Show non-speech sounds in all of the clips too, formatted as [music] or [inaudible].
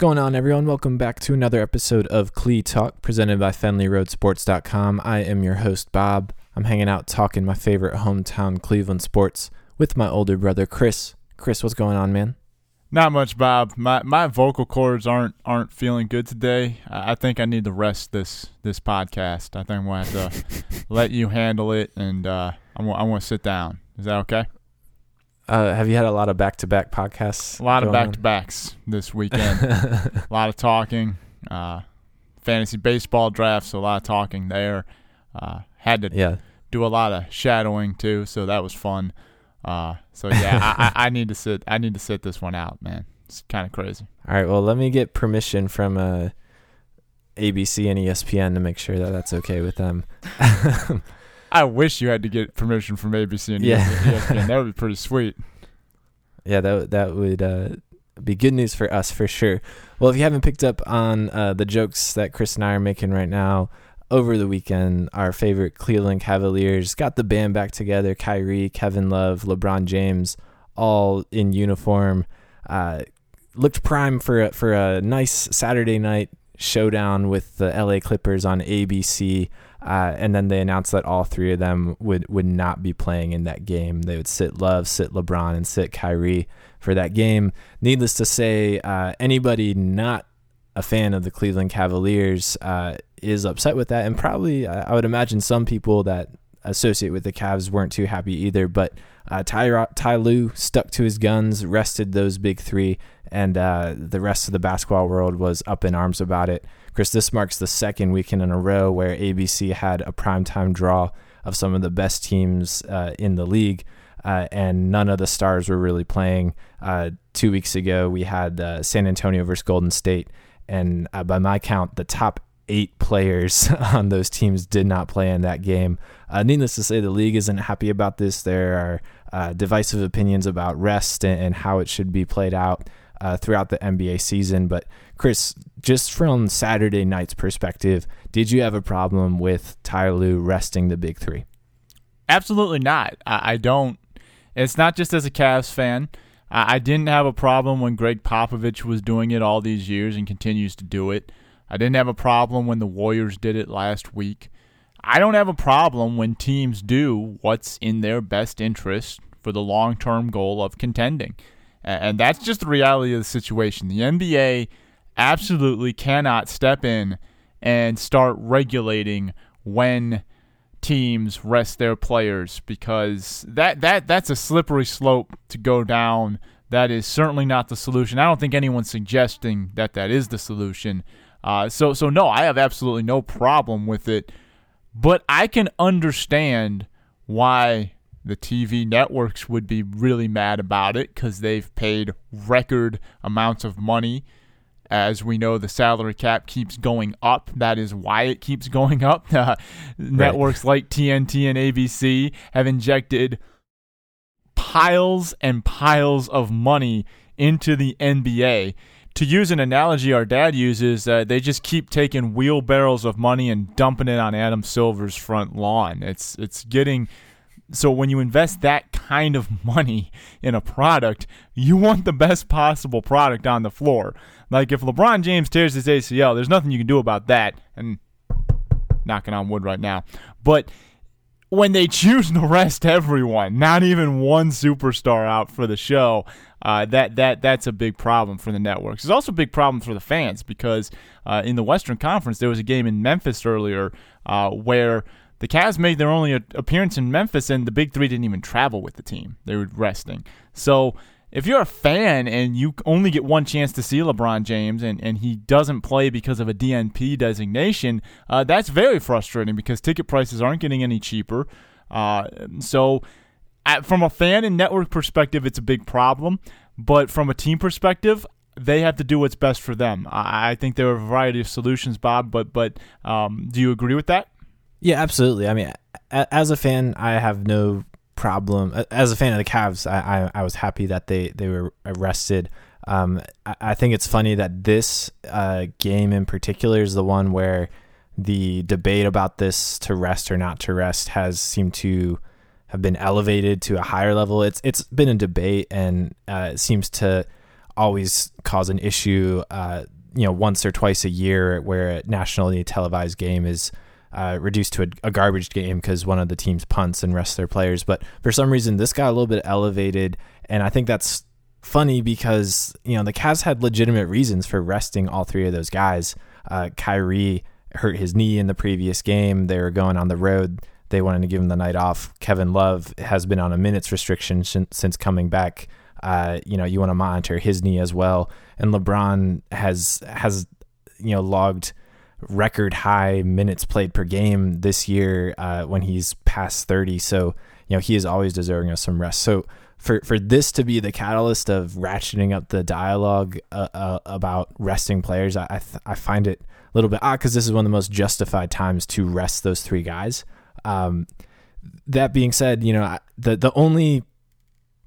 going on, everyone? Welcome back to another episode of Clee Talk presented by FenleyRoadSports.com. I am your host, Bob. I'm hanging out talking my favorite hometown Cleveland sports with my older brother, Chris. Chris, what's going on, man? Not much, Bob. My my vocal cords aren't aren't feeling good today. I think I need to rest this this podcast. I think I'm gonna have to [laughs] let you handle it, and uh, I'm I want to sit down. Is that okay? Uh, have you had a lot of back to back podcasts? A lot of back to backs this [laughs] weekend. a lot of talking. Uh, fantasy baseball drafts. So a lot of talking there. Uh, had to yeah. do a lot of shadowing too, so that was fun. Uh, so yeah, I, I, need to sit. I need to sit this one out, man. It's kind of crazy. All right. Well, let me get permission from uh, ABC and ESPN to make sure that that's okay with them. [laughs] I wish you had to get permission from ABC and yeah. ESPN. That would be pretty sweet. Yeah, that that would uh, be good news for us for sure. Well, if you haven't picked up on uh, the jokes that Chris and I are making right now, over the weekend, our favorite Cleveland Cavaliers got the band back together. Kyrie, Kevin Love, LeBron James, all in uniform. Uh, looked prime for a, for a nice Saturday night showdown with the LA Clippers on ABC. Uh, and then they announced that all three of them would, would not be playing in that game. They would sit Love, sit LeBron, and sit Kyrie for that game. Needless to say, uh, anybody not a fan of the Cleveland Cavaliers uh, is upset with that, and probably I would imagine some people that associate with the Cavs weren't too happy either. But uh, Ty, Ty Lue stuck to his guns, rested those big three, and uh, the rest of the basketball world was up in arms about it. Chris, this marks the second weekend in a row where ABC had a primetime draw of some of the best teams uh, in the league. Uh, and none of the stars were really playing. Uh, two weeks ago, we had uh, San Antonio versus Golden State, and uh, by my count, the top eight players [laughs] on those teams did not play in that game. Uh, needless to say, the league isn't happy about this. There are uh, divisive opinions about rest and, and, how it should be played out uh, throughout the NBA season. But, Chris, just from Saturday night's perspective, did you have a problem with Ty Lue resting the big three? Absolutely not. I, I don't. It's not just as a Cavs fan. I, I didn't have a problem when Gregg Popovich was doing it all these years and continues to do it. I didn't have a problem when the Warriors did it last week. I don't have a problem when teams do what's in their best interest for the long term goal of contending. And that's just the reality of the situation. The NBA absolutely cannot step in and start regulating when teams rest their players because that, that that's a slippery slope to go down. That is certainly not the solution. I don't think anyone's suggesting that that is the solution. Uh, so so no, I have absolutely no problem with it, but I can understand why the TV networks would be really mad about it because they've paid record amounts of money. As we know, the salary cap keeps going up. That is why it keeps [laughs] going up. [laughs] Uh. Networks like TNT and ABC have injected piles and piles of money into the NBA to use an analogy our dad uses, uh, they just keep taking wheelbarrows of money and dumping it on Adam Silver's front lawn. It's it's getting so when you invest that kind of [laughs] money in a product, you want the best possible product on the floor. Like if LeBron James tears his ACL, there's nothing you can do about that. And knocking on wood right now, but when they [laughs] choose to rest everyone, not even one superstar out for the show, uh, that that that's a big problem for the networks. It's also a big problem for the fans because uh, in the Western Conference there was a game in Memphis earlier uh, where the Cavs made their only appearance in Memphis and the Big Three didn't even travel with the team; they were resting. So if you're a fan and you only get one chance to see LeBron James and, and he doesn't play because of a DNP designation, uh, that's very frustrating because ticket prices aren't getting any cheaper. Uh, so from a fan and network perspective, it's a big problem. But from a team perspective, they have to do what's best for them. I, think there are a variety of solutions, Bob. But but um, do you agree with that? Yeah, absolutely. I mean, as a fan, I have no problem. As a fan of the Cavs, I, I, I was happy that they, they were arrested. Um, I, I, think it's funny that this uh, game in particular is the one where the debate about this to rest or not to rest has seemed to have been elevated to a higher level. It's it's been a debate and uh, it seems to always cause an issue. Uh, you know, once or twice a year, where a nationally televised game is uh, reduced to a, a garbage game because one of the teams punts and rests their players. But for some reason, this got a little bit elevated, and I think that's funny because you know the Cavs had legitimate reasons for resting all three of those guys. Uh, Kyrie hurt his knee in the previous game. They were going on the road. They wanted to give him the night off. Kevin Love has been on a minutes restriction sh- since coming back. Uh, you know, you want to monitor his knee as well. And LeBron has has you know logged record high minutes played per game this year uh, when he's past 30. So you know he is always deserving of some rest. So for for this to be the catalyst of ratcheting up the dialogue uh, uh, about resting players, I I, th- I, find it a little bit odd because this is one of the most justified times to rest those three guys. Um, that being said, you know the the only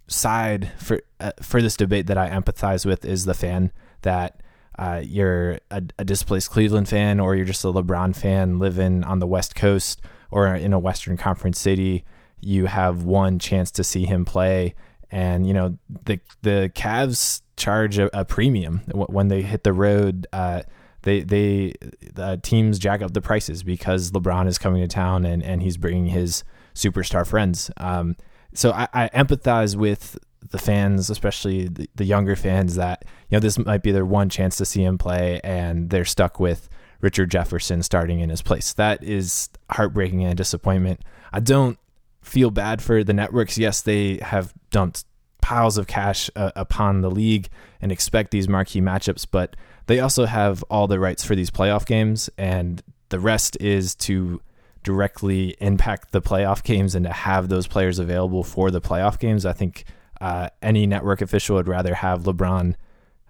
side for uh, for this debate that I empathize with is the fan that uh, you're a, a, displaced Cleveland fan or you're just a LeBron fan living on the West Coast or in a Western Conference city. You have one chance to see him play, and you know the the Cavs charge a, a premium when they hit the road. Uh, they they the teams jack up the prices because LeBron is coming to town and and he's bringing his superstar friends. Um, so I, I empathize with the fans, especially the, the, younger fans, that you know this might be their one chance to see him play, and they're stuck with Richard Jefferson starting in his place. That is heartbreaking and disappointment. I don't feel bad for the networks. Yes, they have dumped piles of cash uh, upon the league and expect these marquee matchups, but they also have all the rights for these playoff games, and the rest is to directly impact the playoff games and to have those players available for the playoff games. I think uh, any network official would rather have LeBron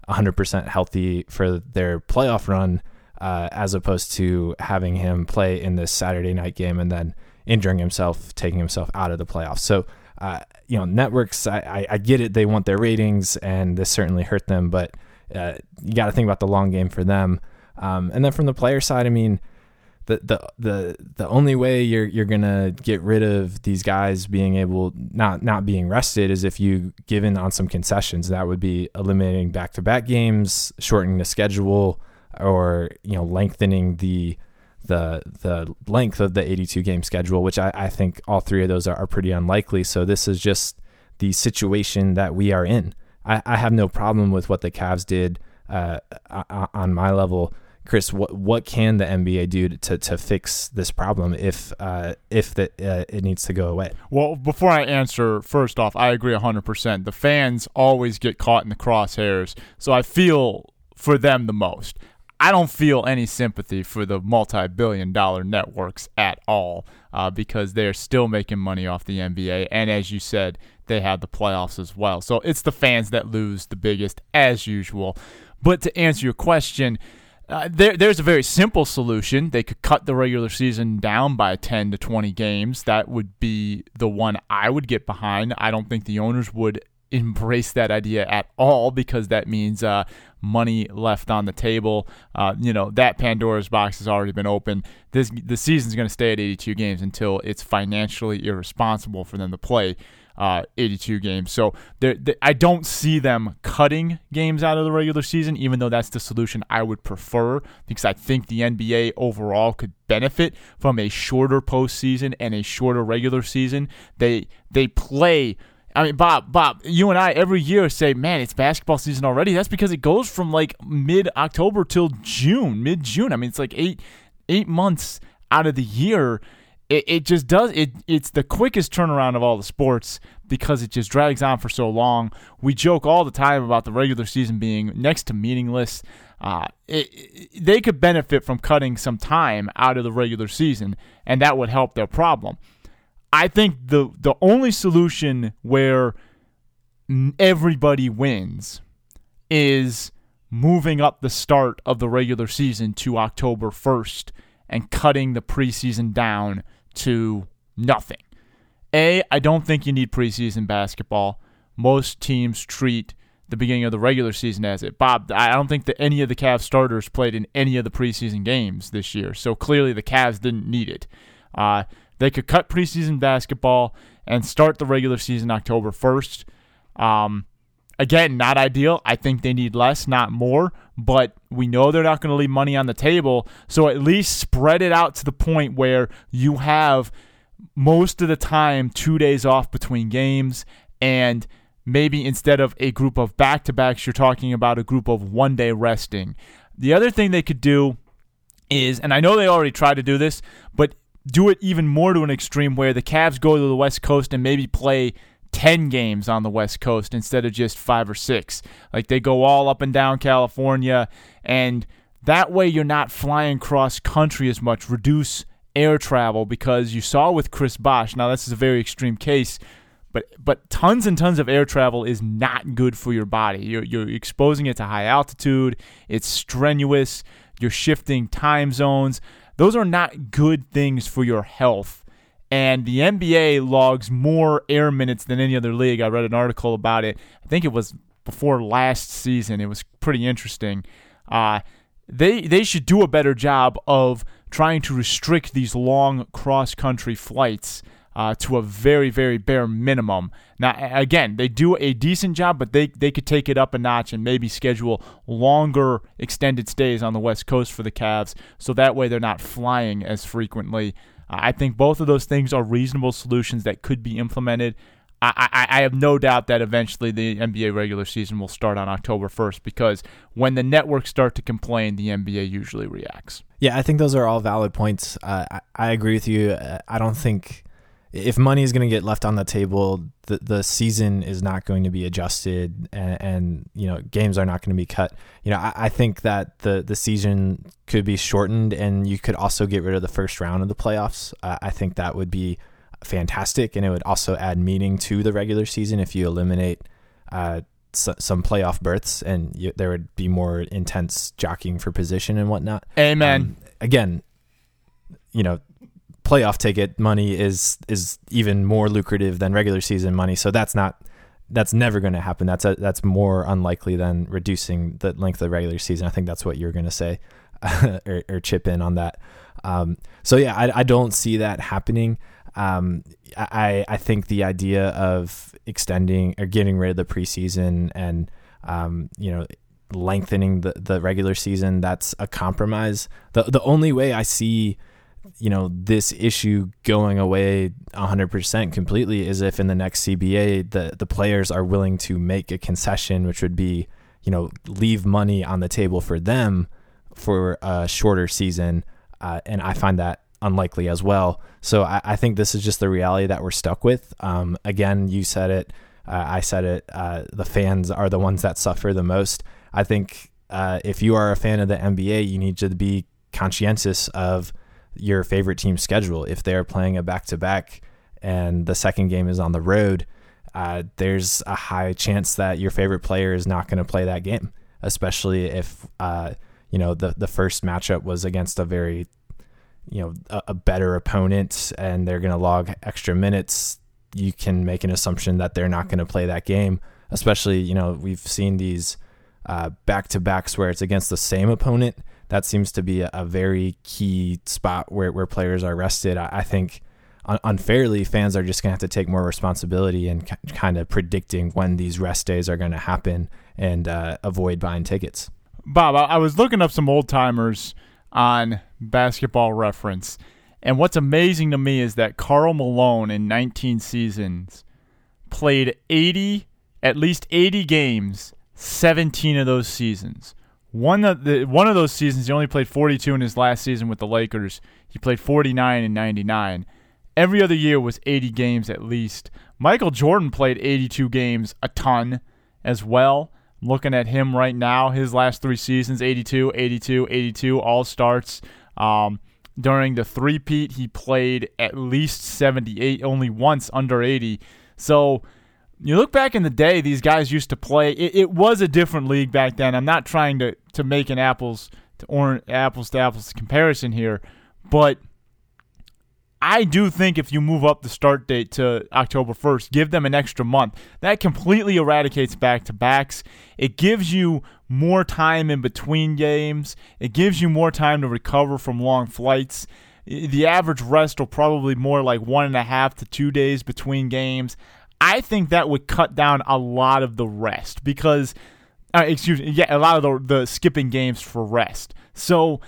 100% healthy for their playoff run uh, as opposed to having him play in this Saturday night game and then injuring himself, taking himself out of the playoffs. So, uh, you know, networks, I, I, I, get it. They want their ratings, and this certainly hurt them, but uh, you got to think about the long game for them. Um, and then from the player side, I mean, the the the the only way you're you're gonna get rid of these guys being able not not being rested is if you give in on some concessions. That would be eliminating back to back games, shortening the schedule, or you know lengthening the the the length of the 82 game schedule, which I, I think all three of those are, are pretty unlikely. So this is just the situation that we are in. I, I have no problem with what the Cavs did uh, on my level Chris, what what can the NBA do to, to fix this problem if uh, if the, uh, it needs to go away? Well, before I answer, first off, I agree 100%. The fans always get caught in the crosshairs, so I feel for them the most. I don't feel any sympathy for the multi billion dollar networks at all uh, because they're still making money off the NBA. And as you said, they have the playoffs as well. So it's the fans that lose the biggest, as usual. But to answer your question, uh, there, there's a very simple solution. They could cut the regular season down by 10 to 20 games. That would be the one I would get behind. I don't think the owners would embrace that idea at all because that means uh, money left on the table. Uh, you know that Pandora's box has already been opened. This the season's going to stay at 82 games until it's financially irresponsible for them to play uh, 82 games. So they, I don't see them cutting games out of the regular season, even though that's the solution I would prefer because I think the NBA overall could benefit from a shorter postseason and a shorter regular season. They they play. I mean, Bob, Bob, you and I every year say, man, it's basketball season already. That's because it goes from like mid October till June, mid June. I mean, it's like eight eight months out of the year it, it just does it it's the quickest turnaround of all the sports because it just drags on for so long. We joke all the time about the regular season being next to meaningless. Uh, it, it, they could benefit from cutting some time out of the regular season and that would help their problem. I think the the only solution where everybody wins is moving up the start of the regular season to October 1st and cutting the preseason down to nothing. A, I don't think you need preseason basketball. Most teams treat the beginning of the regular season as it. Bob, I don't think that any of the Cavs starters played in any of the preseason games this year, so clearly the Cavs didn't need it. Uh, they could cut preseason basketball and start the regular season October 1st. Um, again, not ideal. I think they need less, not more. But we know they're not going to leave money on the table. So at least spread it out to the point where you have most of the time two days off between games. And maybe instead of a group of back to backs, you're talking about a group of one day resting. The other thing they could do is, and I know they already tried to do this, but do it even more to an extreme where the Cavs go to the West Coast and maybe play 10 games on the West Coast instead of just five or six. Like they go all up and down California, and that way you're not flying cross country as much. Reduce air travel because you saw with Chris Bosh. Now, this is a very extreme case. But, but tons and tons of air travel is not good for your body. You're, you're exposing it to high altitude. It's strenuous. You're shifting time zones. Those are not good things for your health and the NBA logs more air minutes than any other league. I read an article about it. I think it was before last season. It was pretty interesting. Uh, they they should do a better job of trying to restrict these long cross country flights uh, to a very very bare minimum. Now again, they do a decent job, but they they could take it up a notch and maybe schedule longer extended stays on the West Coast for the Cavs, so that way they're not flying as frequently. I think both of those things are reasonable solutions that could be implemented. I, I, I, have no doubt that eventually the NBA regular season will start on October 1st because when the networks start to complain, the NBA usually reacts. Yeah, I think those are all valid points. Uh, I, I agree with you. Uh, I don't think if money is going to get left on the table, the the season is not going to be adjusted, and, and you know games are not going to be cut. You know, I, I, think that the the season could be shortened, and you could also get rid of the first round of the playoffs. Uh, I think that would be fantastic, and it would also add meaning to the regular season if you eliminate. Uh, some playoff berths, and you, there would be more intense jockeying for position and whatnot. Amen. Um, again, you know, playoff ticket money is is even more lucrative than regular season money. So that's not that's never going to happen. That's a, that's more unlikely than reducing the length of the regular season. I think that's what you're going to say [laughs] or, or, chip in on that. Um, so yeah, I, I, don't see that happening. Um, I I think the idea of extending or getting rid of the preseason and um, you know lengthening the, the regular season that's a compromise. The the only way I see you know this issue going away 100% completely is if in the next CBA the the players are willing to make a concession which would be you know leave money on the table for them for a shorter season uh, and I find that unlikely as well. So I, I, think this is just the reality that we're stuck with. Um, again you said it uh, I said it uh, the fans are the ones that suffer the most. I think uh, if you are a fan of the NBA you need to be conscientious of your favorite team's schedule. If they're playing a back to back and the second game is on the road, uh, there's a high chance that your favorite player is not going to play that game, especially if uh, you know the the first matchup was against a very you know a, a better opponent and they're going to log extra minutes. You can make an assumption that they're not going to play that game, especially you know we've seen these back to backs where it's against the same opponent that seems to be a, very key spot where, where players are rested. I, I think un- unfairly, fans are just going to have to take more responsibility in k- kind of predicting when these rest days are going to happen and uh, avoid buying tickets. Bob, I, was looking up some old timers on basketball reference. And what's amazing to me is that Karl Malone in 19 seasons played 80, at least 80 games, 17 of those seasons. One of the one of those seasons, he only played 42 in his last season with the Lakers. He played 49 in 99. Every other year was 80 games at least. Michael Jordan played 82 games, a ton as well. Looking at him right now, his last three seasons 82, 82, 82, all starts. Um, during the three-peat, he played at least 78, only once under 80. So you look back in the day, these guys used to play. It, it, was a different league back then. I'm not trying to, to make an apples to orange, apples to apples comparison here, but I do think if you move up the start date to October 1st, give them an extra month. That completely eradicates back to backs. It gives you more time in between games. It gives you more time to recover from long flights. The average rest will probably more like one and a half to two days between games. I think that would cut down a lot of the rest because, uh, excuse me, yeah, a lot of the, the skipping games for rest. So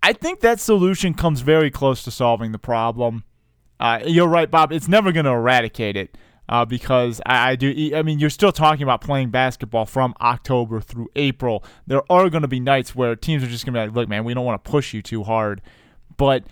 I think that solution comes very close to solving the problem. Uh, you're right, Bob. It's never going to eradicate it uh, because I, I, do. I mean, you're still talking about playing basketball from October through April. There are going to be nights where teams are just going to be like, "Look, man, we don't want to push you too hard," but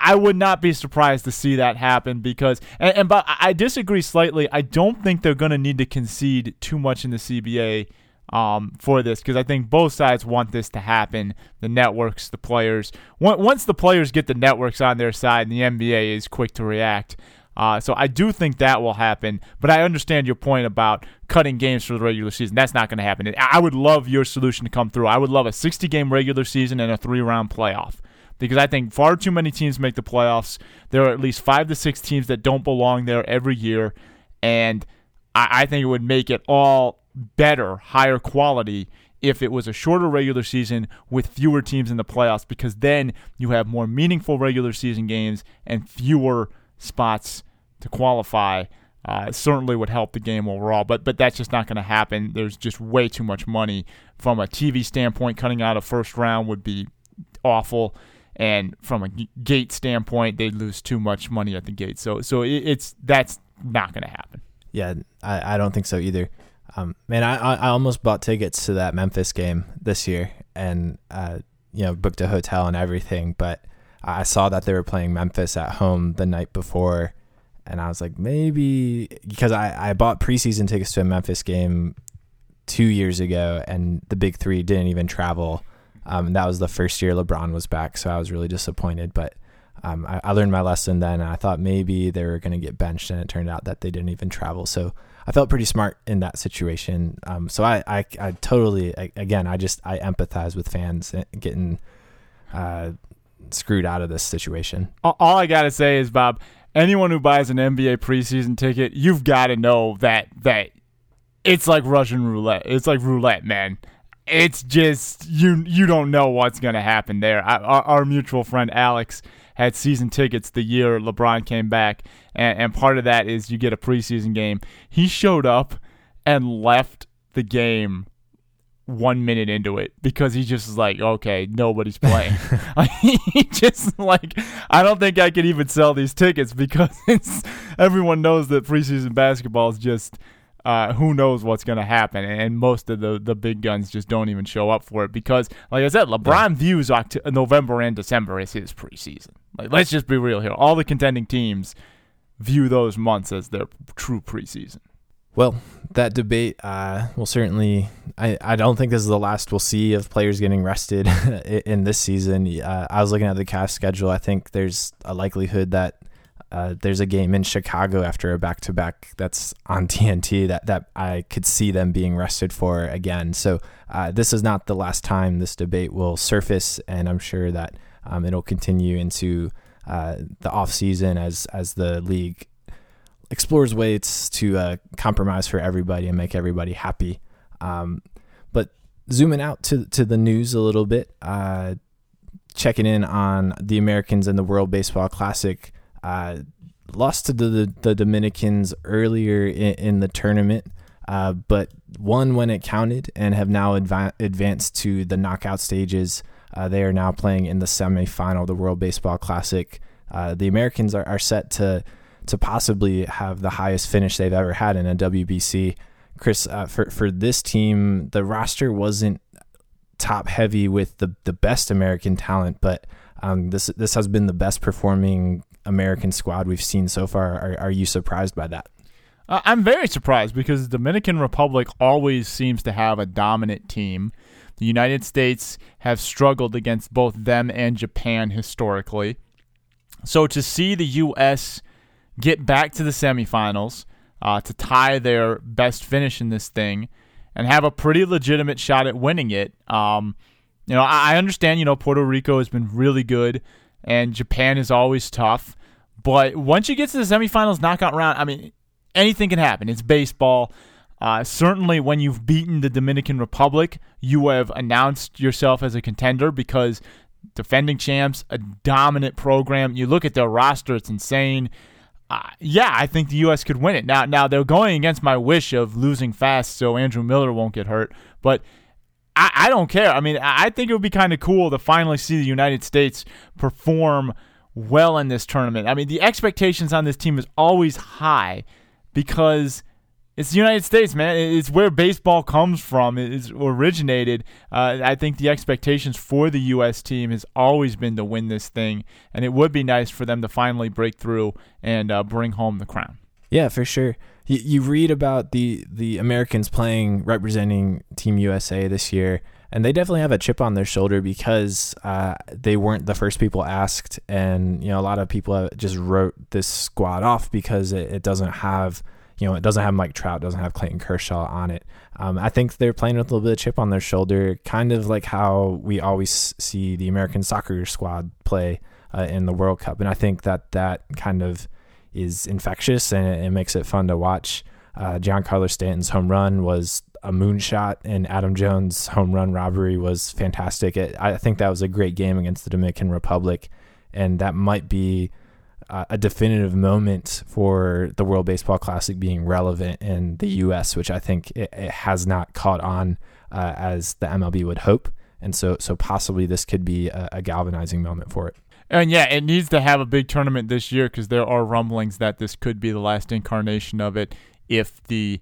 I would not be surprised to see that happen because, and, and but I disagree slightly. I don't think they're going to need to concede too much in the CBA um, for this because I think both sides want this to happen. The networks, the players. Once the players get the networks on their side, the NBA is quick to react. Uh, so I do think that will happen, but I understand your point about cutting games for the regular season. That's not going to happen. I would love your solution to come through. I would love a 60 game regular season and a three round playoff because I think far too many teams make the playoffs. There are at least five to six teams that don't belong there every year, and I, I think it would make it all better, higher quality if it was a shorter regular season with fewer teams in the playoffs because then you have more meaningful regular season games and fewer spots to qualify. Uh, certainly would help the game overall, but but that's just not going to happen. There's just way too much money from a TV standpoint. Cutting out a first round would be awful, and from a gate standpoint, they'd lose too much money at the gate. So so it's that's not going to happen. Yeah, I, I don't think so either. Um, man, I I almost bought tickets to that Memphis game this year, and uh, you know booked a hotel and everything, but I saw that they were playing Memphis at home the night before, and I was like, maybe because I, I bought preseason tickets to a Memphis game two years ago, and the big three didn't even travel. Um, that was the first year LeBron was back, so I was really disappointed. But um, I, I, learned my lesson then, and I thought maybe they were going to get benched, and it turned out that they didn't even travel. So I felt pretty smart in that situation. Um, so I, I, I totally, I, again, I just I empathize with fans eh, getting uh, screwed out of this situation. All I gotta say is, Bob, anyone who buys an NBA preseason ticket, you've got to know that that it's like Russian roulette. It's like roulette, man. It's just you you don't know what's gonna happen there. I, our, our, mutual friend Alex had season tickets the year LeBron came back, and, and part of that is you get a preseason game. He showed up and left the game one minute into it because he just is like, okay, nobody's playing. [laughs] [laughs] he just like, I don't think I could even sell these tickets because [laughs] it's everyone knows that preseason basketball is just. Uh, who knows what's going to happen? And most of the, the big guns just don't even show up for it because, like I said, LeBron yeah. views Oct- November and December as his preseason. Like, let's just be real here. All the contending teams view those months as their true preseason. Well, that debate uh, will certainly. I, I don't think this is the last we'll see of players getting rested [laughs] in this season. Uh, I was looking at the Cavs schedule. I think there's a likelihood that uh, there's a game in Chicago after a back to back that's on [laughs] TNT that, that I could see them being rested for again. So uh, this is not the last time this debate will surface, and I'm sure that um, it'll continue into uh, the off season as as the league explores ways to uh, compromise for everybody and make everybody happy. Um, but zooming out to to the news a little bit, uh, checking in on the Americans and the World Baseball Classic. Uh, lost to the, the Dominicans earlier in, in the tournament, uh, but won when it counted and have now adva- advanced to the knockout stages. Uh, they are now playing in the semifinal, the World Baseball Classic. Uh, the Americans are, are set to to possibly have the highest finish they've ever had in a WBC. Chris, uh, for for this team, the roster wasn't top heavy with the the best American talent, but um, this this has been the best performing American squad we've seen so far. Are, are you surprised by that? Uh, I'm very surprised because the Dominican Republic always seems to have a dominant team. The United States have struggled against both them and Japan historically. So to see the U.S get back to the semifinals uh, to tie their best finish in this thing and have a pretty legitimate shot at winning it. Um, you know, I, I understand, you know, Puerto Rico has been really good and Japan is always tough. But once you get to the semifinals knockout round, I mean, anything can happen. It's baseball. Uh, certainly, when you've beaten the Dominican Republic, you have announced yourself as a contender because defending champs, a dominant program. You look at their roster; it's insane. uh, yeah, I think the U.S. could win it. Now, now they're going against my wish of losing fast, so Andrew Miller won't get hurt. But I, I don't care. I mean, I think it would be kind of cool to finally see the United States perform well in this tournament. I mean, the expectations on this team is always high because it's the United States, man. It's where baseball comes from. It's originated. Uh, I think the expectations for the U.S. team has always been to win this thing, and it would be nice for them to finally break through and uh, bring home the crown. Yeah, for sure. You, you read about the the Americans playing representing Team USA this year, and they definitely have a chip on their shoulder because uh, they weren't the first people asked, and you know a lot of people just wrote this squad off because it, it doesn't have you know, it doesn't have Mike Trout, doesn't have Clayton Kershaw on it. Um, I think they're playing with a little bit of chip on their shoulder, kind of like how we always see the American soccer squad play uh, in the World Cup. And I think that that kind of is infectious and it, it makes it fun to watch. Uh, Giancarlo Stanton's home run was a moonshot, and Adam Jones' home run robbery was fantastic. It, I think that was a great game against the Dominican Republic, and that might be uh, a definitive moment for the World Baseball Classic being relevant in the U.S., which I think it, it has not caught on uh, as the MLB would hope, and so so possibly this could be a, a galvanizing moment for it. And yeah, it needs to have a big tournament this year because there are rumblings that this could be the last incarnation of it if the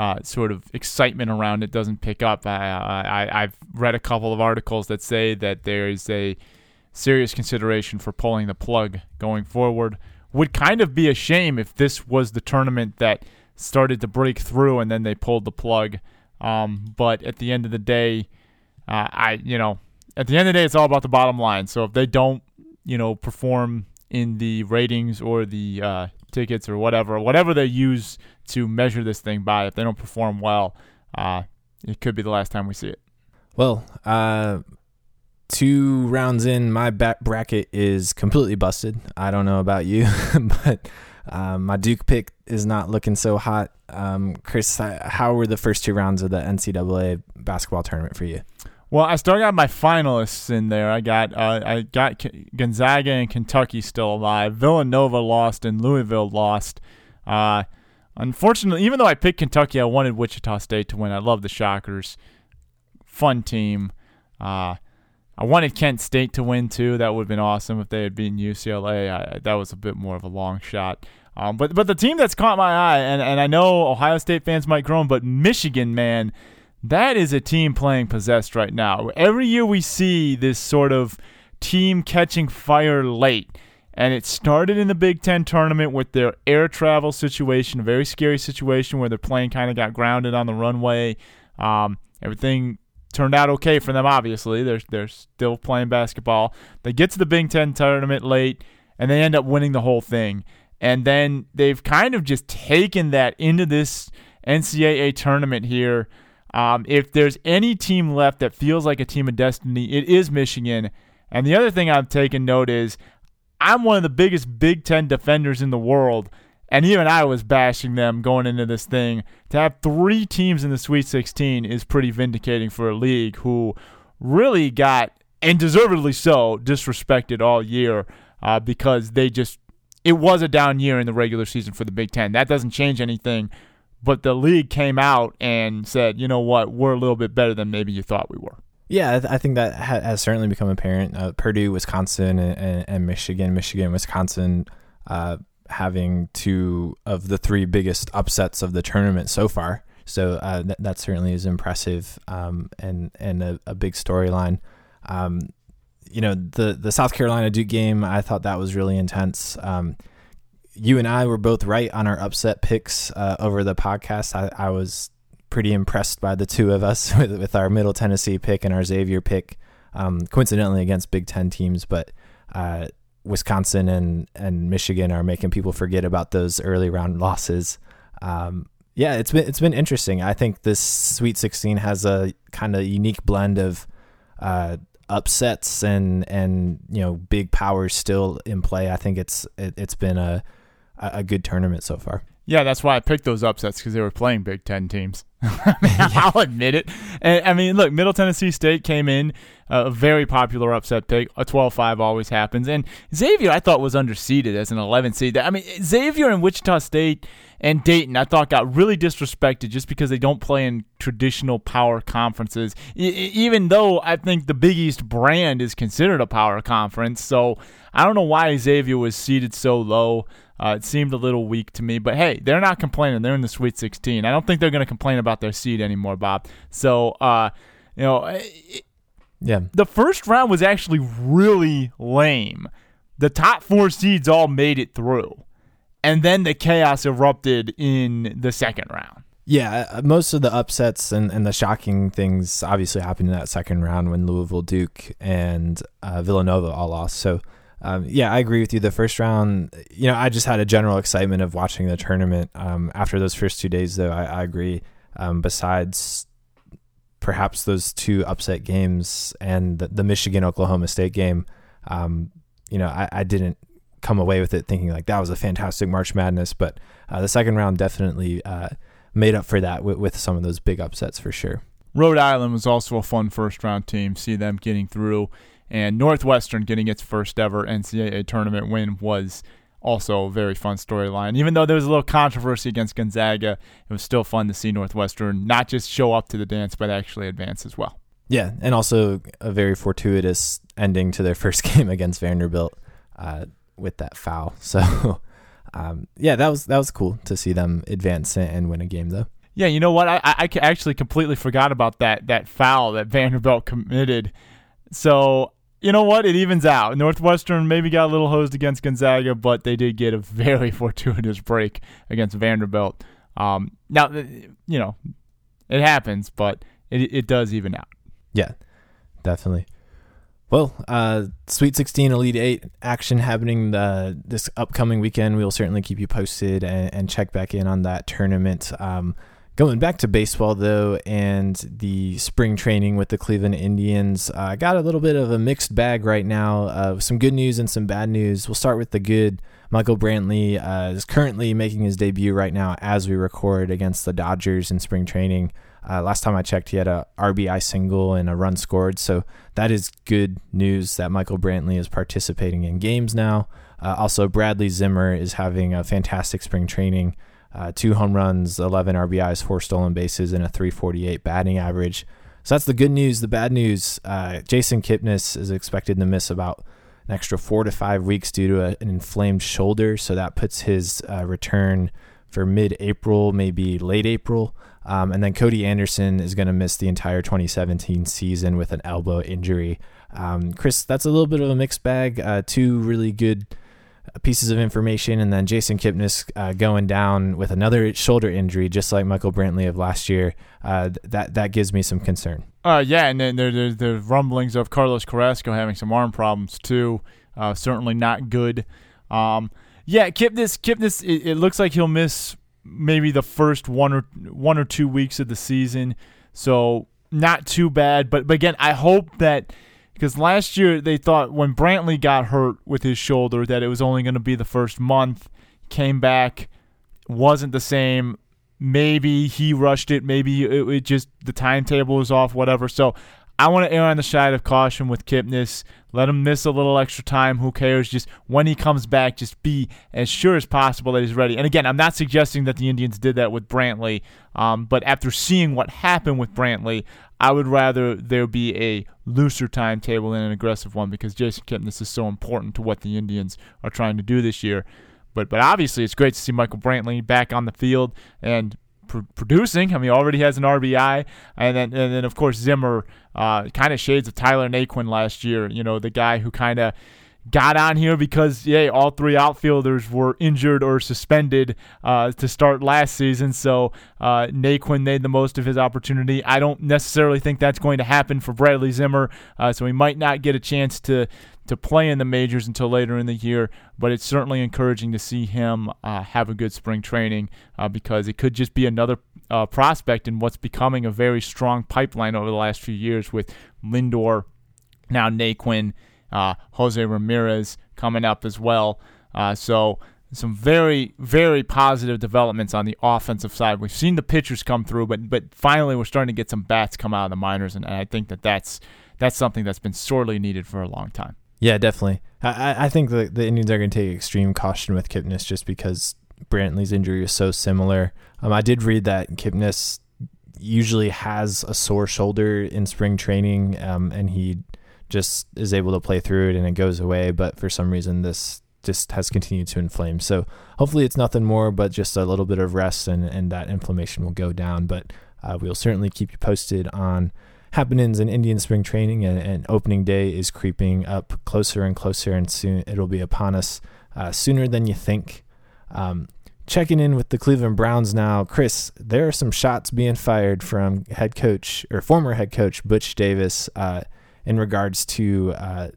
uh, sort of excitement around it doesn't pick up. I, I, I've read a couple of articles that say that there is a serious consideration for pulling the plug going forward. Would kind of be a shame if this was the tournament that started to break through and then they pulled the plug. Um, but at the end of the day, uh, I you know at the end of the day, it's all about the bottom line. So if they don't you know perform in the ratings or the uh, tickets or whatever, whatever they use to measure this thing by, if they don't perform well, uh, it could be the last time we see it. Well, uh, two rounds in, my bracket is completely busted. I don't know about you, [laughs] but uh, my Duke pick is not looking so hot. Um, Chris, how were the first two rounds of the NCAA basketball tournament for you? Well, I still got my finalists in there. I got uh, I got Gonzaga and Kentucky still alive. Villanova lost and Louisville lost. Uh, unfortunately, even though I picked Kentucky, I wanted Wichita State to win. I love the Shockers. Fun team. Uh, I wanted Kent State to win too. That would have been awesome if they had beaten UCLA. I, that was a bit more of a long shot. Um, but but the team that's caught my eye, and, and I know Ohio State fans might groan, but Michigan, man, that is a team playing possessed right now. Every year we see this sort of team catching fire late. And it started in the Big Ten tournament with their air travel situation, a very scary situation where their plane kind of got grounded on the runway. Um, everything turned out okay for them. Obviously, they're they're still playing basketball. They get to the Big Ten tournament late, and they end up winning the whole thing. And then they've kind of just taken that into this NCAA tournament here. Um, if there's any team left that feels like a team of destiny, it is Michigan. And the other thing I've taken note is I'm one of the biggest Big Ten defenders in the world. And even I was bashing them going into this thing. To have three teams in the Sweet 16 is pretty vindicating for a league who really got, and deservedly so, disrespected all year uh, because they just, it was a down year in the regular season for the Big Ten. That doesn't change anything. But the league came out and said, you know what, we're a little bit better than maybe you thought we were. Yeah, I think that has certainly become apparent. Uh, Purdue, Wisconsin, and, and, and, Michigan, Michigan, Wisconsin, uh, having two of the three biggest upsets of the tournament so far. So uh, th- that certainly is impressive um, and and a, a big storyline. Um, you know the the South Carolina Duke game, I thought that was really intense. Um, you and I were both right on our upset picks uh, over the podcast. I, I, was pretty impressed by the two of us [laughs] with, with our Middle Tennessee pick and our Xavier pick, um, coincidentally against Big Ten teams, but. Uh, Wisconsin and and Michigan are making people forget about those early round losses. Um, yeah, it's been it's been interesting. I think this Sweet 16 has a kind of unique blend of uh, upsets and and you know big powers still in play. I think it's it, has been a a good tournament so far. Yeah, that's why I picked those upsets because they were playing Big Ten teams. [laughs] I mean, [laughs] I'll admit it. And, I mean, look, Middle Tennessee State came in uh, a very popular upset pick. A 12-5 always happens. And Xavier, I thought was underseeded as an 11 seed. I mean, Xavier and Wichita State and Dayton, I thought got really disrespected just because they don't play in traditional power conferences. I- even though I think the Big East brand is considered a power conference, so I don't know why Xavier was seeded so low. Uh, it seemed a little weak to me, but hey, they're not complaining. They're in the Sweet 16. I don't think they're going to complain about their seed anymore, Bob. So, uh, you know, it, yeah, the first round was actually really lame. The top four seeds all made it through, and then the chaos erupted in the second round. Yeah, uh, most of the upsets and, and the shocking things obviously happened in that second round when Louisville, Duke, and uh, Villanova all lost. So um, yeah, I agree with you. The first round, you know, I just had a general excitement of watching the tournament. Um, after those first two days, though, I, I agree. Um, besides perhaps those two upset games and the, the Michigan Oklahoma State game, um, you know, I, I, didn't come away with it thinking like that was a fantastic March Madness. But uh, the second round definitely uh, made up for that with, with some of those big upsets for sure. Rhode Island was also a fun first round team. See them getting through and Northwestern getting its first ever NCAA tournament win was also a very fun storyline. Even though there was a little controversy against Gonzaga, it was still fun to see Northwestern not just show up to the dance, but actually advance as well. Yeah, and also a very fortuitous ending to their [laughs] first game against Vanderbilt uh, with that foul. [laughs] So, um, yeah, that was that was cool to see them advance and win a game, though. Yeah, you know what? I, I actually completely forgot about that that foul that Vanderbilt committed. So you know what? It evens out. Northwestern maybe got a little hosed against Gonzaga, but they did get a very [laughs] fortuitous break against Vanderbilt. Um, now, you know, it happens, but it, it does even out. Yeah, definitely. Well, uh, Sweet 16 Elite 8 action happening uh, this upcoming weekend. We'll certainly keep you posted and, and check back in on that tournament. Um, Going back to baseball, though, and the spring training with the Cleveland Indians, I uh, got a little bit of a mixed bag right now. Uh, some good news and some bad news. We'll start with the good. Michael Brantley uh, is currently making his debut right now as we record against the Dodgers in spring training. Uh, last time I checked, he had a RBI single and a run scored, so that is good news that Michael Brantley is participating in games now. Uh, also, Bradley Zimmer is having a fantastic spring training uh, two home runs, 11 RBIs, four stolen bases, and a 348 batting average. So that's the good news. The bad news uh, Jason Kipnis is expected to miss about an extra four to five weeks due to a, an inflamed shoulder. So that puts his uh, return for mid April, maybe late April. Um, and then Cody Anderson is going to miss the entire 2017 season with an elbow injury. Um, Chris, that's a little bit of a mixed bag. Uh, two really good pieces of information, and then Jason Kipnis uh, going down with another shoulder injury, just like Michael Brantley of last year. Uh, that that gives me some concern. Uh, yeah, and then there, rumblings of Carlos Carrasco having some arm problems too. Uh, certainly not good. Um, yeah, Kipnis, Kipnis, it, it looks like he'll miss maybe the first one or one or two weeks of the season. So not too bad, but but again, I hope that because last year they thought when Brantley got hurt with his shoulder that it was only going to be the first month. Came back, wasn't the same. Maybe he rushed it. Maybe it, it just the timetable was off. Whatever. So I want to err on the side of caution with Kipnis. Let him miss a little extra time. Who cares? Just when he comes back, just be as sure as possible that he's ready. And again, I'm not suggesting that the Indians did that with Brantley, um, but after seeing what happened with Brantley, I would rather there be a looser timetable than an aggressive one because Jason Kipnis is so important to what the Indians are trying to do this year. But but obviously, it's great to see Michael Brantley back on the field and pr- producing. I mean, he already has an RBI, and then and then of course Zimmer, uh, kind of shades of Tyler Naquin last year. You know, the guy who kind of got on here because yeah, all three outfielders were injured or suspended uh, to start last season. So uh, Naquin made the most of his opportunity. I don't necessarily think that's going to happen for Bradley Zimmer, uh, so he might not get a chance to to play in the majors until later in the year. But it's certainly encouraging to see him uh, have a good spring training uh, because it could just be another uh, prospect in what's becoming a very strong pipeline over the last few years with Lindor, now Naquin, uh, Jose Ramirez coming up as well. Uh, so some very, very positive developments on the offensive side. We've seen the pitchers come through, but but finally we're starting to get some bats come out of the minors, and, and I think that that's that's something that's been sorely needed for a long time. Yeah, definitely. I, I think the, the Indians are going to take extreme caution with Kipnis just because Brantley's injury is so similar. Um, I did read that Kipnis usually has a sore shoulder in spring training, um, and he just is able to play through it and it goes away. But for some reason, this just has continued to inflame. So hopefully, it's nothing more, but just a little bit of rest, and and that inflammation will go down. But uh, we'll certainly keep you posted on happenings in Indian spring training, and, and, opening day is creeping up closer and closer, and soon it'll be upon us uh, sooner than you think. Um, checking in with the Cleveland Browns now, Chris. There are some shots being fired from head coach or former head coach Butch Davis uh, in regards to uh,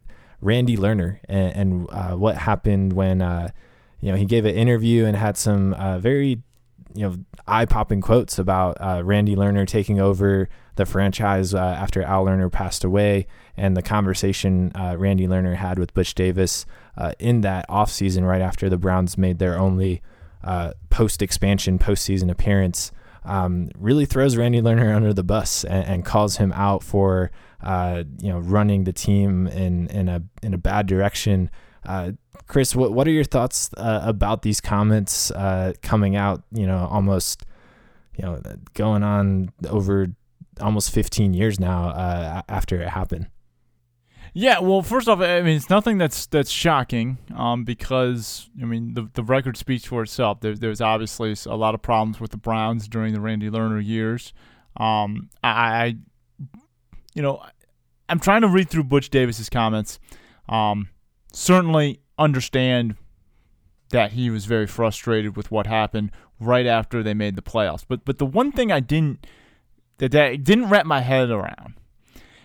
Randy Lerner and, and uh, what happened when uh, you know he gave an interview and had some uh, very you know eye popping quotes about Randy Lerner taking over the franchise uh, after Al Lerner passed away, and the conversation uh, Randy Lerner had with Butch Davis uh, in that offseason right after the Browns made their only uh, post expansion postseason appearance. Um, really throws Randy Lerner under the bus and, and calls him out for uh, you know running the team in in a in a bad direction. Uh, Chris, what what are your thoughts uh, about these comments uh, coming out? You know, almost you know going on over almost 15 years now uh, after it happened. Yeah, well, first off, I mean, it's nothing that's that's shocking, um, because I mean, the the record speaks for itself. There, there's obviously a lot of problems with the Browns during the Randy Lerner years. Um, I, I, you know, I'm trying to read through Butch Davis's comments. Um, certainly understand that he was very frustrated with what happened right after they made the playoffs. But but the one thing I didn't that, that didn't wrap my head around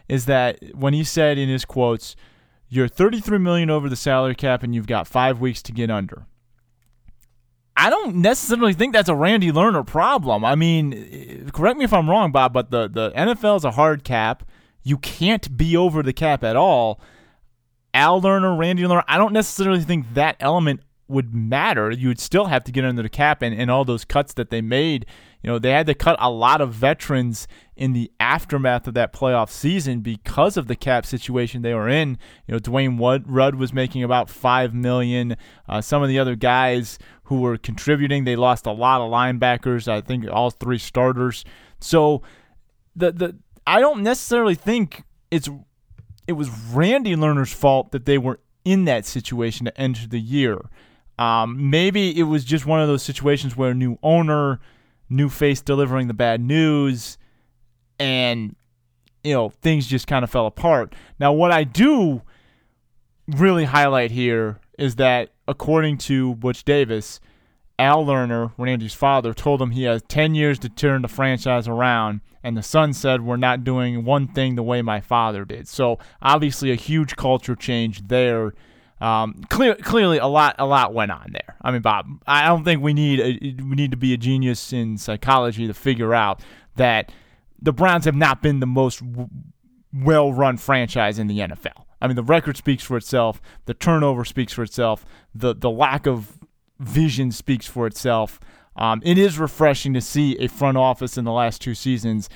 is that when he said in his quotes, "You're 33 million over the salary cap and you've got five weeks to get under." I don't necessarily think that's a Randy Lerner problem. I mean, eh, correct me if I'm wrong, Bob, but the, the NFL is a hard cap. You can't be over the cap at all. Al Lerner, Randy Lerner, I don't necessarily think that element would matter. You would still have to get under the cap and, and all those cuts that they made. You know, they had to cut a lot of veterans in the aftermath of that playoff season because of the cap situation they were in. You know, Dwayne Rudd was making about five million. Uh, some of the other guys who were contributing, they lost a lot of linebackers. I think all three starters. So the the I don't necessarily think it's it was Randy Lerner's fault that they were in that situation to enter the year. Um, maybe it was just one of those situations where a new owner, new face delivering the bad news, and you know things just kind of fell apart. Now, what I do really highlight here is that according to Butch Davis, Al Lerner, Randy's father, told him he has 10 years to turn the franchise around, and the son said, We're not doing one thing the way my father did. So, obviously, a huge culture change there um, clear, clearly, a lot, a lot went on there. I mean, Bob, I don't think we need a, we need to be a genius in psychology to figure out that the Browns have not been the most w- well-run franchise in the NFL. I mean, the record speaks for itself. The turnover speaks for itself. The the lack of vision speaks for itself. Um, it is refreshing to see a front office in the last two seasons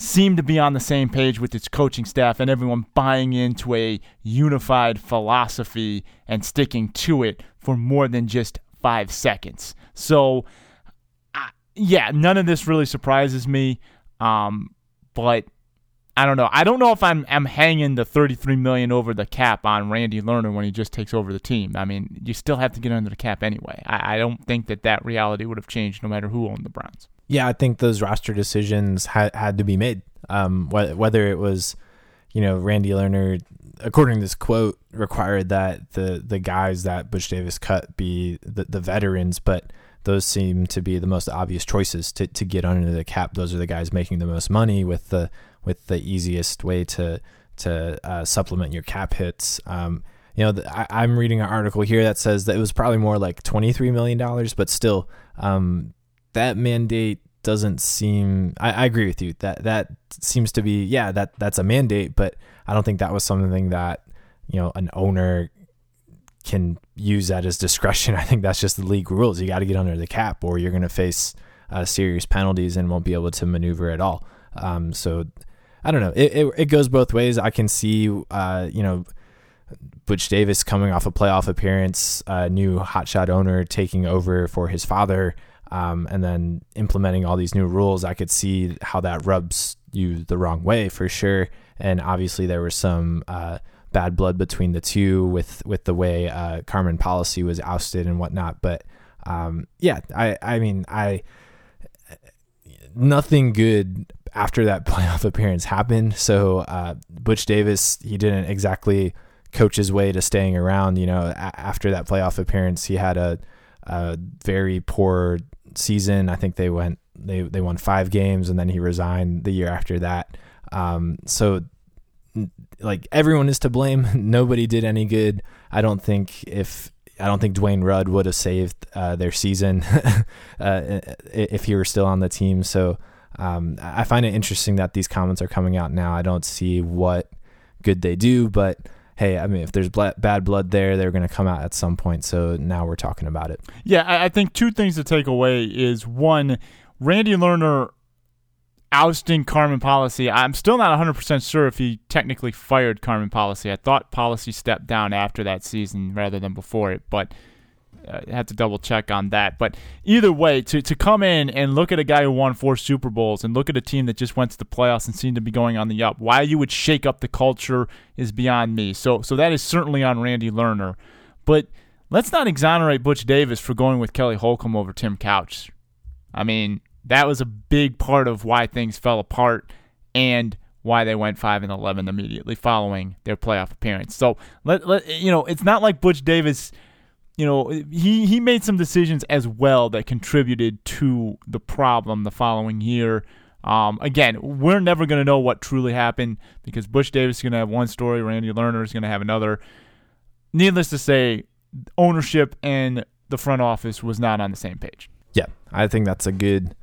seemed to be on the same page with its coaching staff and everyone buying into a unified philosophy and sticking to it for more than just five seconds. So, yeah, none of this really surprises me. Um, but I don't know. I don't know if I'm I'm hanging the 33 million over the cap on Randy Lerner when he just takes over the team. I mean, you still have to get under the cap anyway. I, I don't think that that reality would have changed no matter who owned the Browns. Yeah, I think those roster decisions had had to be made. Um, wh- whether it was, you know, Randy Lerner, according to this quote, required that the the guys that Butch Davis cut be the, the veterans, but those seem to be the most obvious choices to, to get under the cap. Those are the guys making the most money with the with the easiest way to to uh, supplement your cap hits. Um, you know, the, I, am reading an article here that says that it was probably more like twenty three million dollars, but still, um, that mandate doesn't seem I, I, agree with you that that seems to be yeah that that's a mandate but i don't think that was something that you know an owner can use that as discretion. [laughs] I think that's just the league rules. You got to get under the cap, or you're going to face uh, serious penalties and won't be able to maneuver at all. Um, so I don't know. It, it, it goes both ways. I can see, uh, you know, Butch Davis coming off a playoff appearance, a new hotshot owner taking over for his father, um, and then implementing all these new rules. I could see how that rubs you the wrong way for sure. And obviously, there was some uh, bad blood between the two with with the way uh, Carmen Policy was ousted and whatnot. But um, yeah, I I mean I nothing good after that [laughs] playoff appearance happened. So uh, Butch Davis he didn't exactly coach his way to staying around. You know, a- after that playoff appearance, he had a, a very poor season. I think they went they they won five games and then he resigned the year after that. Um, so like everyone is to blame. [laughs] Nobody did any good. I don't think if I don't think Dwayne Rudd would have saved uh, their season [laughs] uh, if he were still on the team. So um, I find it interesting that these comments are coming out now. I don't see what good they do, but hey, I mean, if there's bad blood there, they're going to come out at some point. So now we're talking about it. Yeah, I think two things to take away is one, Randy Lerner ousting Carmen Policy. I'm still not 100% sure if he technically fired Carmen Policy. I thought Policy stepped down after that season rather than before it, but uh, had to double check on that. But either way, to, to come in and look at a guy who won four Super Bowls and look at a team that just went to the playoffs and seemed to be going on the up, why you would shake up the culture is beyond me. So, so that is certainly on Randy Lerner. But let's not exonerate Butch Davis for going with Kelly Holcomb over Tim Couch. I mean, that was a big part of why things fell apart and why they went 5 and 11 immediately following their playoff appearance. So, let, let you know, it's not like Butch Davis – you know, he, he made some decisions as well that contributed to the problem the following year. Um, again, we're never going to know what truly happened because Butch Davis is going to have one story, Randy Lerner is going to have another. Needless to say, ownership and the front office was not on the same page. Yeah, I think that's a good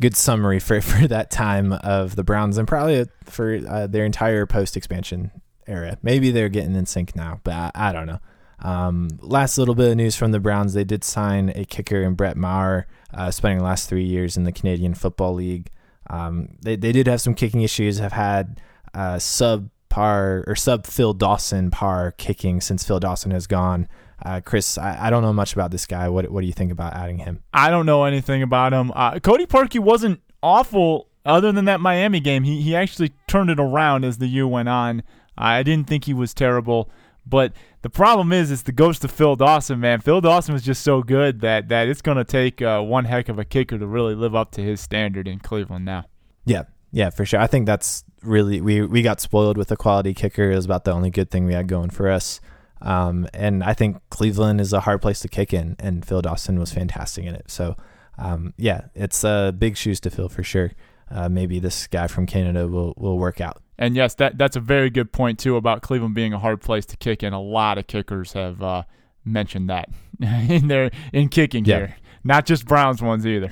good summary for, [laughs] for that time of the Browns and probably for uh, their entire post expansion era. Maybe they're getting in sync now, but I, I don't know. Um, last little bit of news from the Browns: they did sign a kicker in Brett Maher, uh, spending the last three years in the Canadian Football League. Um, they they did have some kicking issues. Have had uh, sub par or sub Phil Dawson par kicking since Phil Dawson has gone. Uh, Chris, I, I, don't know much about this guy. What what do you think about adding him? I don't know anything about him. Uh, Cody Parkey wasn't awful other than that Miami game. He he actually turned it around as the year went on. I didn't think he was terrible. But the problem is, it's the ghost of Phil Dawson, man. Phil Dawson was just so good that that it's going to take uh, one heck of a kicker to really live up to his standard in Cleveland now. Yeah, yeah, for sure. I think that's really we we got spoiled with a quality kicker. It was about the only good thing we had going for us. Um, and I think Cleveland is a hard place to kick in, and Phil Dawson was fantastic in it. So, um, yeah, it's uh, big shoes to fill for sure. Uh, maybe this guy from Canada will will work out. And yes, that that's a very good point too about Cleveland being a hard place to kick in. A lot of kickers have uh, mentioned that [laughs] in their in kicking yeah. here, not just Browns ones either.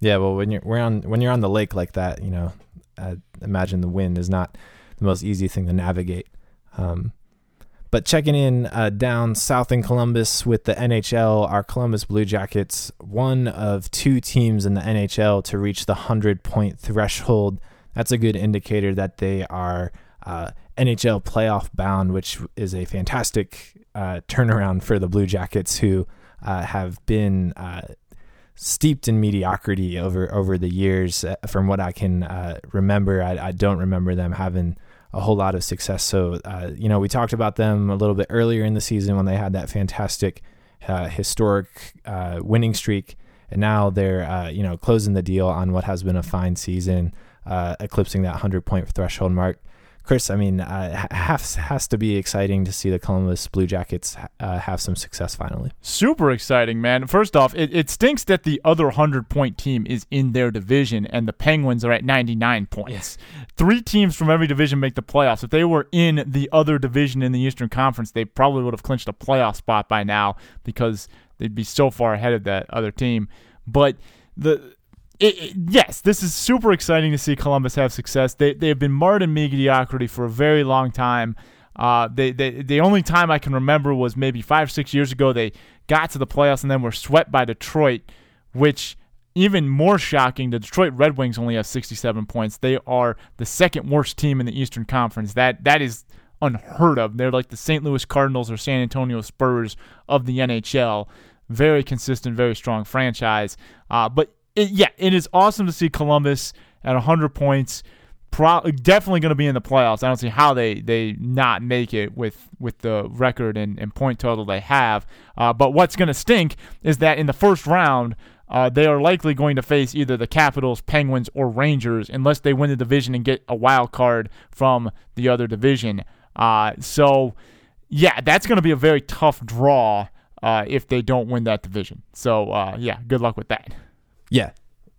yeah, well, when you're we're on when you're on the lake like that, you know, I imagine the wind is not the most easy thing to navigate. Um, but checking in uh, down south in Columbus with the NHL, our Columbus Blue Jackets, one of two teams in the NHL to reach the 100 point threshold that's a good indicator that they are uh, NHL playoff bound, which is a fantastic uh, turnaround for the Blue Jackets, who uh, have been uh, steeped in mediocrity over over the years. Uh, from what I can uh, remember, I, I, don't remember them having a whole lot of success. So, you know, we talked about them a little bit earlier in the season when they had that fantastic, historic winning streak, and now they're you know closing the deal on what has been a fine season uh, eclipsing that 100 point threshold mark. Chris, I mean, uh, has has to be exciting to see the Columbus Blue Jackets uh, have some success finally. Super exciting, man. First off, it, it stinks that the other 100 point team is in their division and the Penguins are at 99 points. Three teams from every division make the playoffs. If they were in the other division in the Eastern Conference, they probably would have clinched a playoff spot by now because they'd be so far ahead of that other team. But the it, yes, this is super exciting to see Columbus have success. They they have been marred in mediocrity for a very long time. Uh, they, they the only time I can remember was maybe five six years ago. They got to the playoffs and then were swept by Detroit, which even more shocking, the Detroit Red Wings only have 67 points. They are the second worst team in the Eastern Conference. That that is unheard of. They're like the St. Louis Cardinals or San Antonio Spurs of the NHL. Very consistent, very strong franchise. Uh, but it, yeah, it is awesome to see Columbus at 100 points. Pro- definitely going to be in the playoffs. I don't see how they, they not make it with, with the record and, and point total they have. Uh, but what's going to stink is that in the first round, uh, they are likely going to face either the Capitals, Penguins, or Rangers unless they win the division and get a wild card from the other division. Uh, so, yeah, that's going to be a very tough draw uh, if they don't win that division. So, uh, yeah, good luck with that. Yeah,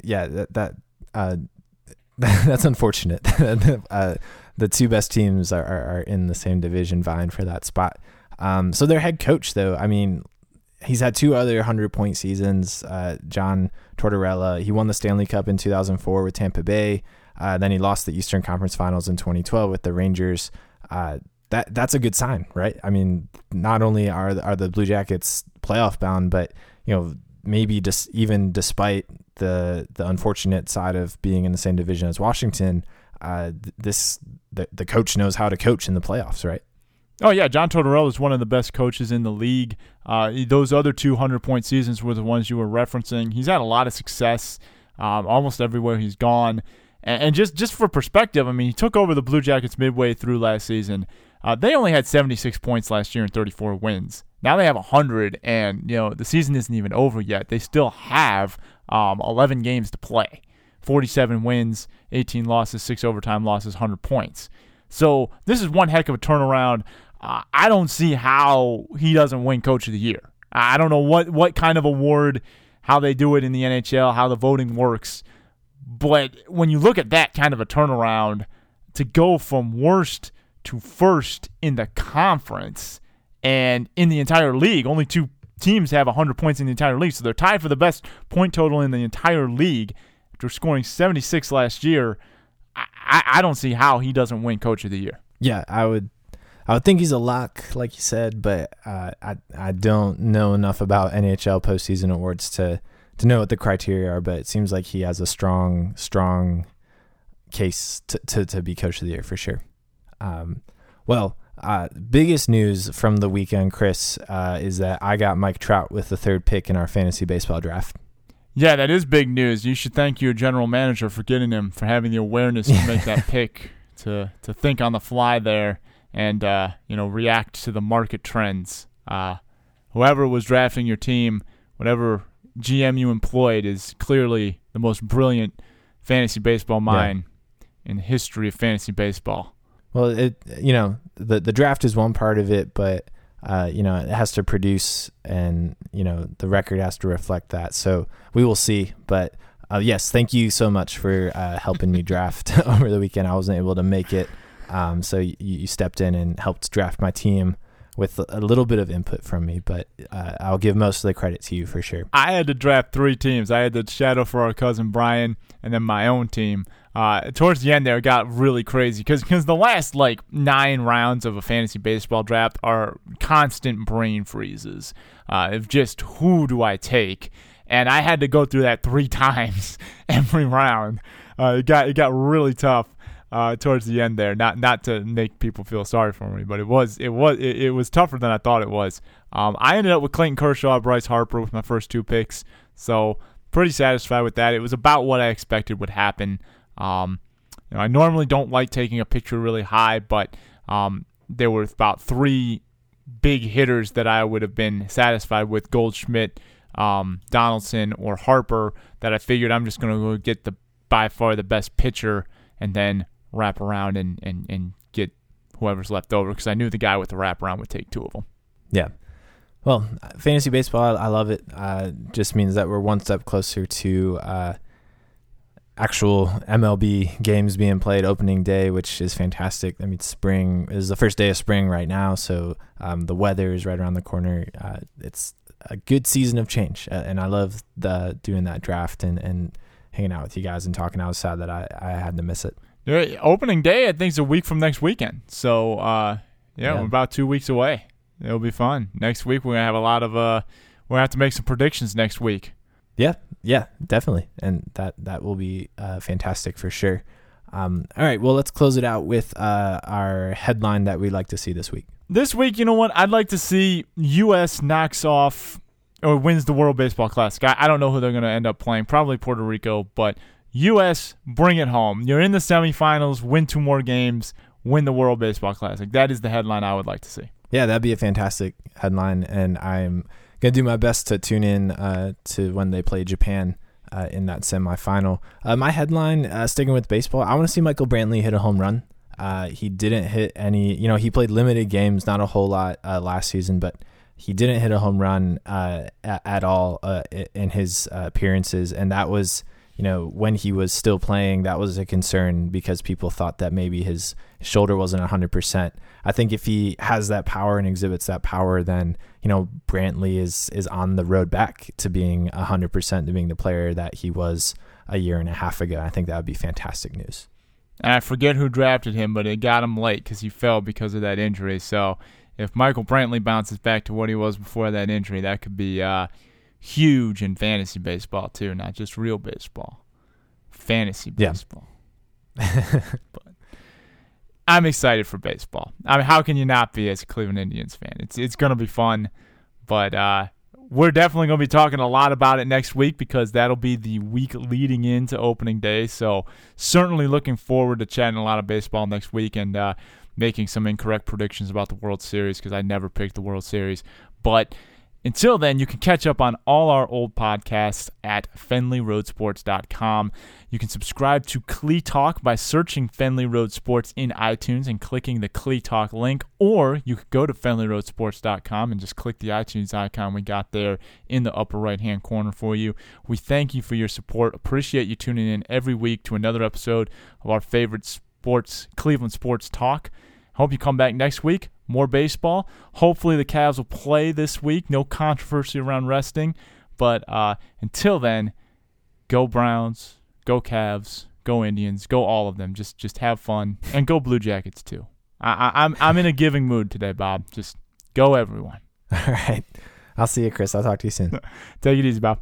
yeah, that that uh, [laughs] that's unfortunate. [laughs] uh, the two best teams are, are, are, in the same division, vying for that spot. Um, so their head coach, though, I mean, he's had two other hundred point seasons. Uh, John Tortorella, he won the Stanley Cup in 2004 with Tampa Bay. Uh, then he lost the Eastern Conference Finals in 2012 with the Rangers. Uh, that that's a good sign, right? I mean, not only are are the Blue Jackets playoff bound, but you know maybe just even despite the the unfortunate side of being in the same division as Washington, uh, this the, the coach knows how to coach in the playoffs, right? Oh yeah, John Tortorella is one of the best coaches in the league. Uh, those other 200 point seasons were the ones you were referencing. He's had a lot of success um, almost everywhere he's gone. And, and, just just for perspective, I mean, he took over the Blue Jackets midway through last season. Uh, they only had 76 points last year and 34 wins. Now they have 100, and you know the season isn't even over yet. They still have um, 11 games to play, 47 wins, 18 losses, six overtime losses, 100 points. So this is one heck of a turnaround. Uh, I don't see how he doesn't win Coach of the Year. I don't know what what kind of award, how they do it in the NHL, how the voting works, but when you look at that kind of a turnaround, to go from worst to first in the conference and in the entire league. Only two teams have 100 points in the entire league, so they're tied for the best point total in the entire league after scoring 76 last year. I, I don't see how he doesn't win Coach of the Year. Yeah, I would. I would think he's a lock, like you said, but uh, I I don't know enough about NHL postseason awards to to know what the criteria are. But it seems like he has a strong strong case to to, to be Coach of the Year for sure. Um, well, uh, biggest news from the weekend, Chris, uh, is that I got Mike Trout with the third pick in our fantasy baseball draft. Yeah, that is big news. You should thank your general manager for getting him, for having the awareness to make that [laughs] pick, to to think on the fly there, and uh, you know react to the market trends. Uh, whoever was drafting your team, whatever GM you employed, is clearly the most brilliant fantasy baseball mind yeah. in the history of fantasy baseball. Well, it you know the the draft is one part of it, but uh, you know it has to produce, and you know the record has to reflect that. So we will see. But uh, yes, thank you so much for uh, helping me draft [laughs] over the weekend. I wasn't able to make it, um, so you, you, stepped in and helped draft my team with a little bit of input from me, but uh, I'll give most of the credit to you for sure. I had to draft three teams. I had to shadow for our cousin Brian, and then my own team uh, towards the end there, it got really crazy because because the last like nine rounds of a fantasy baseball draft are constant brain freezes uh, of just who do I take, and I had to go through that three [laughs] times every round. Uh, it got it got really tough. Uh, towards the end there. Not not to make people feel sorry for me, but it was it was it, it was tougher than I thought it was. Um, I ended up with Clayton Kershaw, Bryce Harper with my first two picks, so pretty satisfied with that. It was about what I expected would happen. Um, you know, I normally don't like taking a picture really high, but um, there were about three big hitters that I would have been satisfied with Goldschmidt, um, Donaldson, or Harper that I figured I'm just going to go get the by far the best pitcher and then wrap around and, and, and get whoever's left over because I knew the guy with the wraparound would take two of them. Yeah. Well, fantasy baseball, I, love it. Uh, just means that we're one step closer to uh, actual MLB games being played opening day, which is fantastic. I mean, spring is the first day of spring right now, so um, the weather is right around the corner. Uh, it's a good season of change, and I love the doing that draft and, and hanging out with you guys and talking. I was sad that I, I had to miss it. Opening day, I think, is a week from next weekend. So, uh, Yeah, Yeah. we're about two weeks away. It'll be fun. Next week we're gonna have a lot of uh we're gonna have to make some predictions next week. Yeah, yeah, definitely, and that that will be uh, fantastic for sure. Um, all right, well, let's close it out with uh, our headline that we'd like to see this week. This week, you know what? I'd like to see US knocks off or wins the World Baseball Classic. I, I don't know who they're gonna end up playing. Probably Puerto Rico, but US bring it home. You're in the semifinals, win two more games, win the World Baseball Classic. That is the headline I would like to see. Yeah, that'd be a fantastic headline, and I'm gonna do my best to tune in uh, to when they play Japan uh, in that semifinal. Uh, my headline, uh, sticking with baseball, I want to see Michael Brantley hit a home run. Uh, he didn't hit any, you know, he played limited games, not a whole lot uh, last season, but he didn't hit a home run uh, at, at all uh, in his uh, appearances, and that was, you know, when he was still playing, that was a concern because people thought that maybe his shoulder wasn't 100%. I think if he has that power and exhibits that power, then you know Brantley is is on the road back to being 100% to being the player that he was a year and a half ago. I think that would be fantastic news. And I forget who drafted him, but it got him late because he fell because of that injury. So if Michael Brantley bounces back to what he was before that injury, that could be uh, huge in fantasy baseball too, not just real baseball. Fantasy Yeah. baseball. [laughs] but I'm excited for baseball. I mean, how can you not be as a Cleveland Indians fan? It's it's gonna be fun, but uh, we're definitely gonna be talking a lot about it next week because that'll be the week leading into opening day. So certainly looking forward to chatting a lot of baseball next week and uh, making some incorrect predictions about the World Series because I never picked the World Series. But until then, you can catch up on all our old podcasts at FenleyRoadSports.com. You can subscribe to Clee Talk by searching Fenley Road Sports in iTunes and clicking the Clee Talk link, or you could go to FenleyRoadSports.com and just click the iTunes icon we got there in the upper right hand corner for you. We thank you for your support. Appreciate you tuning in every week to another episode of our favorite sports, Cleveland Sports Talk. Hope you come back next week. More baseball. Hopefully the Cavs will play this week. No controversy around resting. But uh, until then, go Browns, go Cavs, go Indians, go all of them. Just just have fun and go Blue Jackets too. I, I, I'm I'm in a giving mood today, Bob. Just go everyone. [laughs] All right, I'll see you, Chris. I'll talk to you soon. [laughs] Take it easy, Bob.